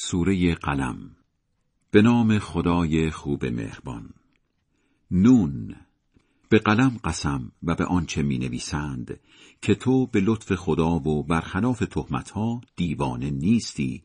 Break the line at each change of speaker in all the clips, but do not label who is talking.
سوره قلم به نام خدای خوب مهربان نون به قلم قسم و به آنچه می نویسند که تو به لطف خدا و برخلاف تهمتها دیوانه نیستی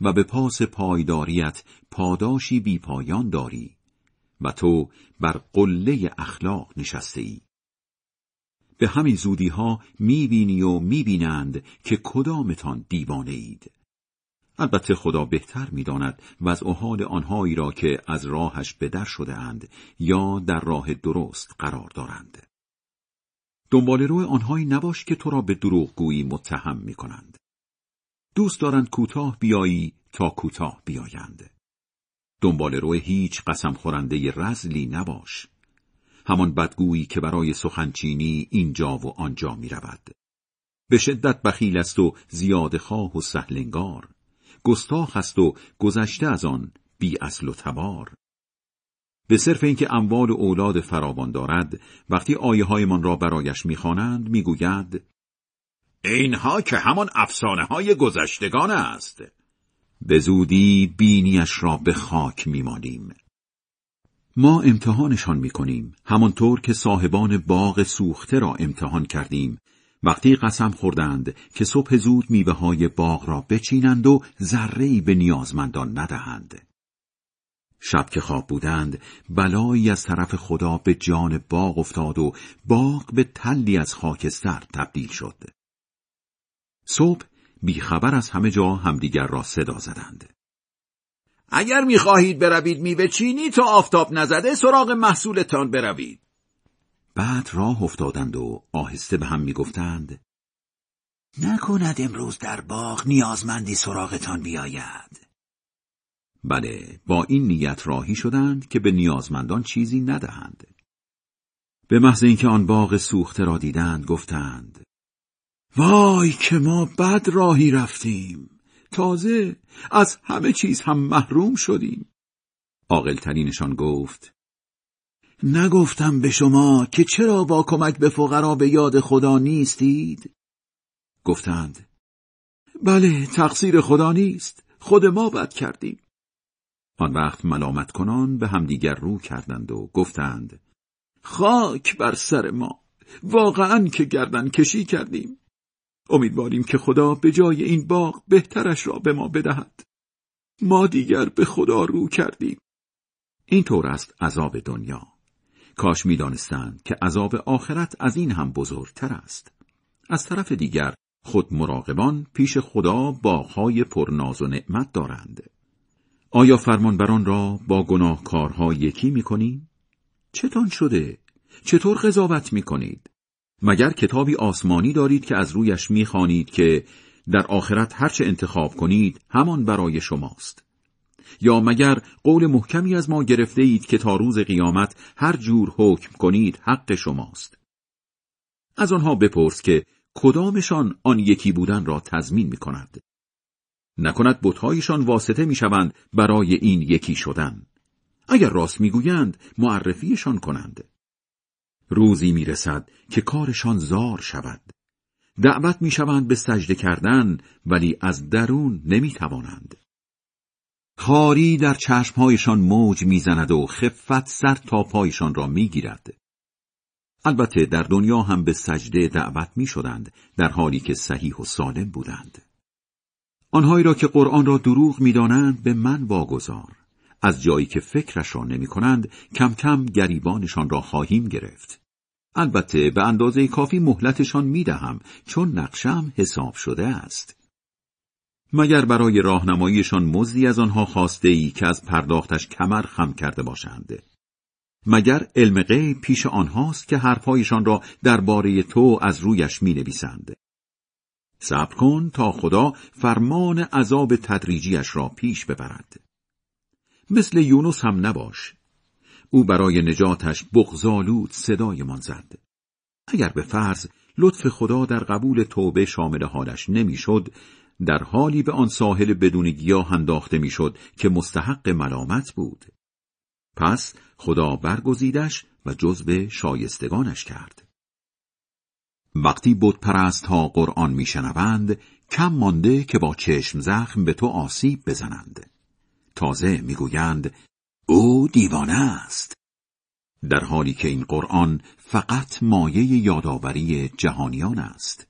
و به پاس پایداریت پاداشی بی پایان داری و تو بر قله اخلاق نشسته ای. به همین زودی ها می بینی و می بینند که کدامتان دیوانه اید. البته خدا بهتر می‌داند وضع و حال آنهایی را که از راهش به در شده اند یا در راه درست قرار دارند. دنبال روی آنهایی نباش که تو را به دروغگویی متهم می کنند. دوست دارند کوتاه بیایی تا کوتاه بیایند. دنبال روی هیچ قسم خورنده رزلی نباش. همان بدگویی که برای سخنچینی اینجا و آنجا می رود. به شدت بخیل است و زیاد خواه و سهلنگار. گستاخ است و گذشته از آن بی اصل و تبار. به صرف اینکه اموال و اولاد فراوان دارد وقتی آیه هایمان را برایش می‌خوانند می‌گوید اینها که همان افسانه های گذشتگان است. به زودی بینیش را به خاک میمانیم ما امتحانشان می‌کنیم همانطور که صاحبان باغ سوخته را امتحان کردیم. وقتی قسم خوردند که صبح زود میوه های باغ را بچینند و ذره به نیازمندان ندهند. شب که خواب بودند بلایی از طرف خدا به جان باغ افتاد و باغ به تلی از خاکستر تبدیل شد. صبح بیخبر از همه جا همدیگر را صدا زدند. اگر می‌خواهید بروید میوه چینی تا آفتاب نزده سراغ محصولتان بروید. بعد راه افتادند و آهسته به هم می‌گفتند نکند امروز در باغ نیازمندی سراغتان بیاید. بله با این نیت راهی شدند که به نیازمندان چیزی ندهند. به محض اینکه آن باغ سوخته را دیدند گفتند وای که ما بد راهی رفتیم. تازه از همه چیز هم محروم شدیم. عاقلترینشان گفت نگفتم به شما که چرا با کمک به فقرا به یاد خدا نیستید؟ گفتند بله تقصیر خدا نیست خود ما بد کردیم. آن وقت ملامت کنان به همدیگر رو کردند و گفتند خاک بر سر ما واقعا که گردن کشی کردیم. امیدواریم که خدا به جای این باغ بهترش را به ما بدهد. ما دیگر به خدا رو کردیم. این طور است عذاب دنیا. کاش می‌دانستند که عذاب آخرت از این هم بزرگتر است. از طرف دیگر خود مراقبان پیش خدا باغهای پرناز و نعمت دارند. آیا فرمانبران را با گناهکارها یکی می چتان شده؟ چطور قضاوت می کنید؟ مگر کتابی آسمانی دارید که از رویش می که در آخرت هرچه انتخاب کنید همان برای شماست. یا مگر قول محکمی از ما گرفته اید که تا روز قیامت هر جور حکم کنید حق شماست؟ از آنها بپرس که کدامشان آن یکی بودن را تضمین می کند نکند بتهایشان واسطه می شوند برای این یکی شدن. اگر راست می‌گویند معرفیشان کنند. روزی می‌رسد که کارشان زار شود. دعوت می‌شوند به سجده کردن ولی از درون نمی‌توانند. خاری در چشمهایشان موج می‌زند و خفت سر تا پایشان را می‌گیرد. البته در دنیا هم به سجده دعوت می شدند در حالی که صحیح و سالم بودند. آنهایی را که قرآن را دروغ می‌دانند به من واگذار. از جایی که فکرش را نمی کنند کم کم گریبانشان را خواهیم گرفت. البته به اندازه کافی مهلتشان می دهم چون نقشم حساب شده است. مگر برای راهنماییشان مزدی از آنها خواسته ای که از پرداختش کمر خم کرده باشند؟ مگر علم غیب پیش آنهاست که حرفهایشان را درباره تو از رویش می نویسند صبر کن تا خدا فرمان عذاب تدریجیش را پیش ببرد. مثل یونس هم نباش. او برای نجاتش بغزالود صدایمان زد. اگر به فرض لطف خدا در قبول توبه شامل حالش نمی‌شد در حالی به آن ساحل بدون گیاه انداخته می‌شد که مستحق ملامت بود. پس خدا برگزیدش و جزو شایستگانش کرد. وقتی بود پرست ها قرآن میشنوند کم مانده که با چشم زخم به تو آسیب بزنند. تازه می‌گویند او دیوانه است. در حالی که این قرآن فقط مایه یادآوری جهانیان است.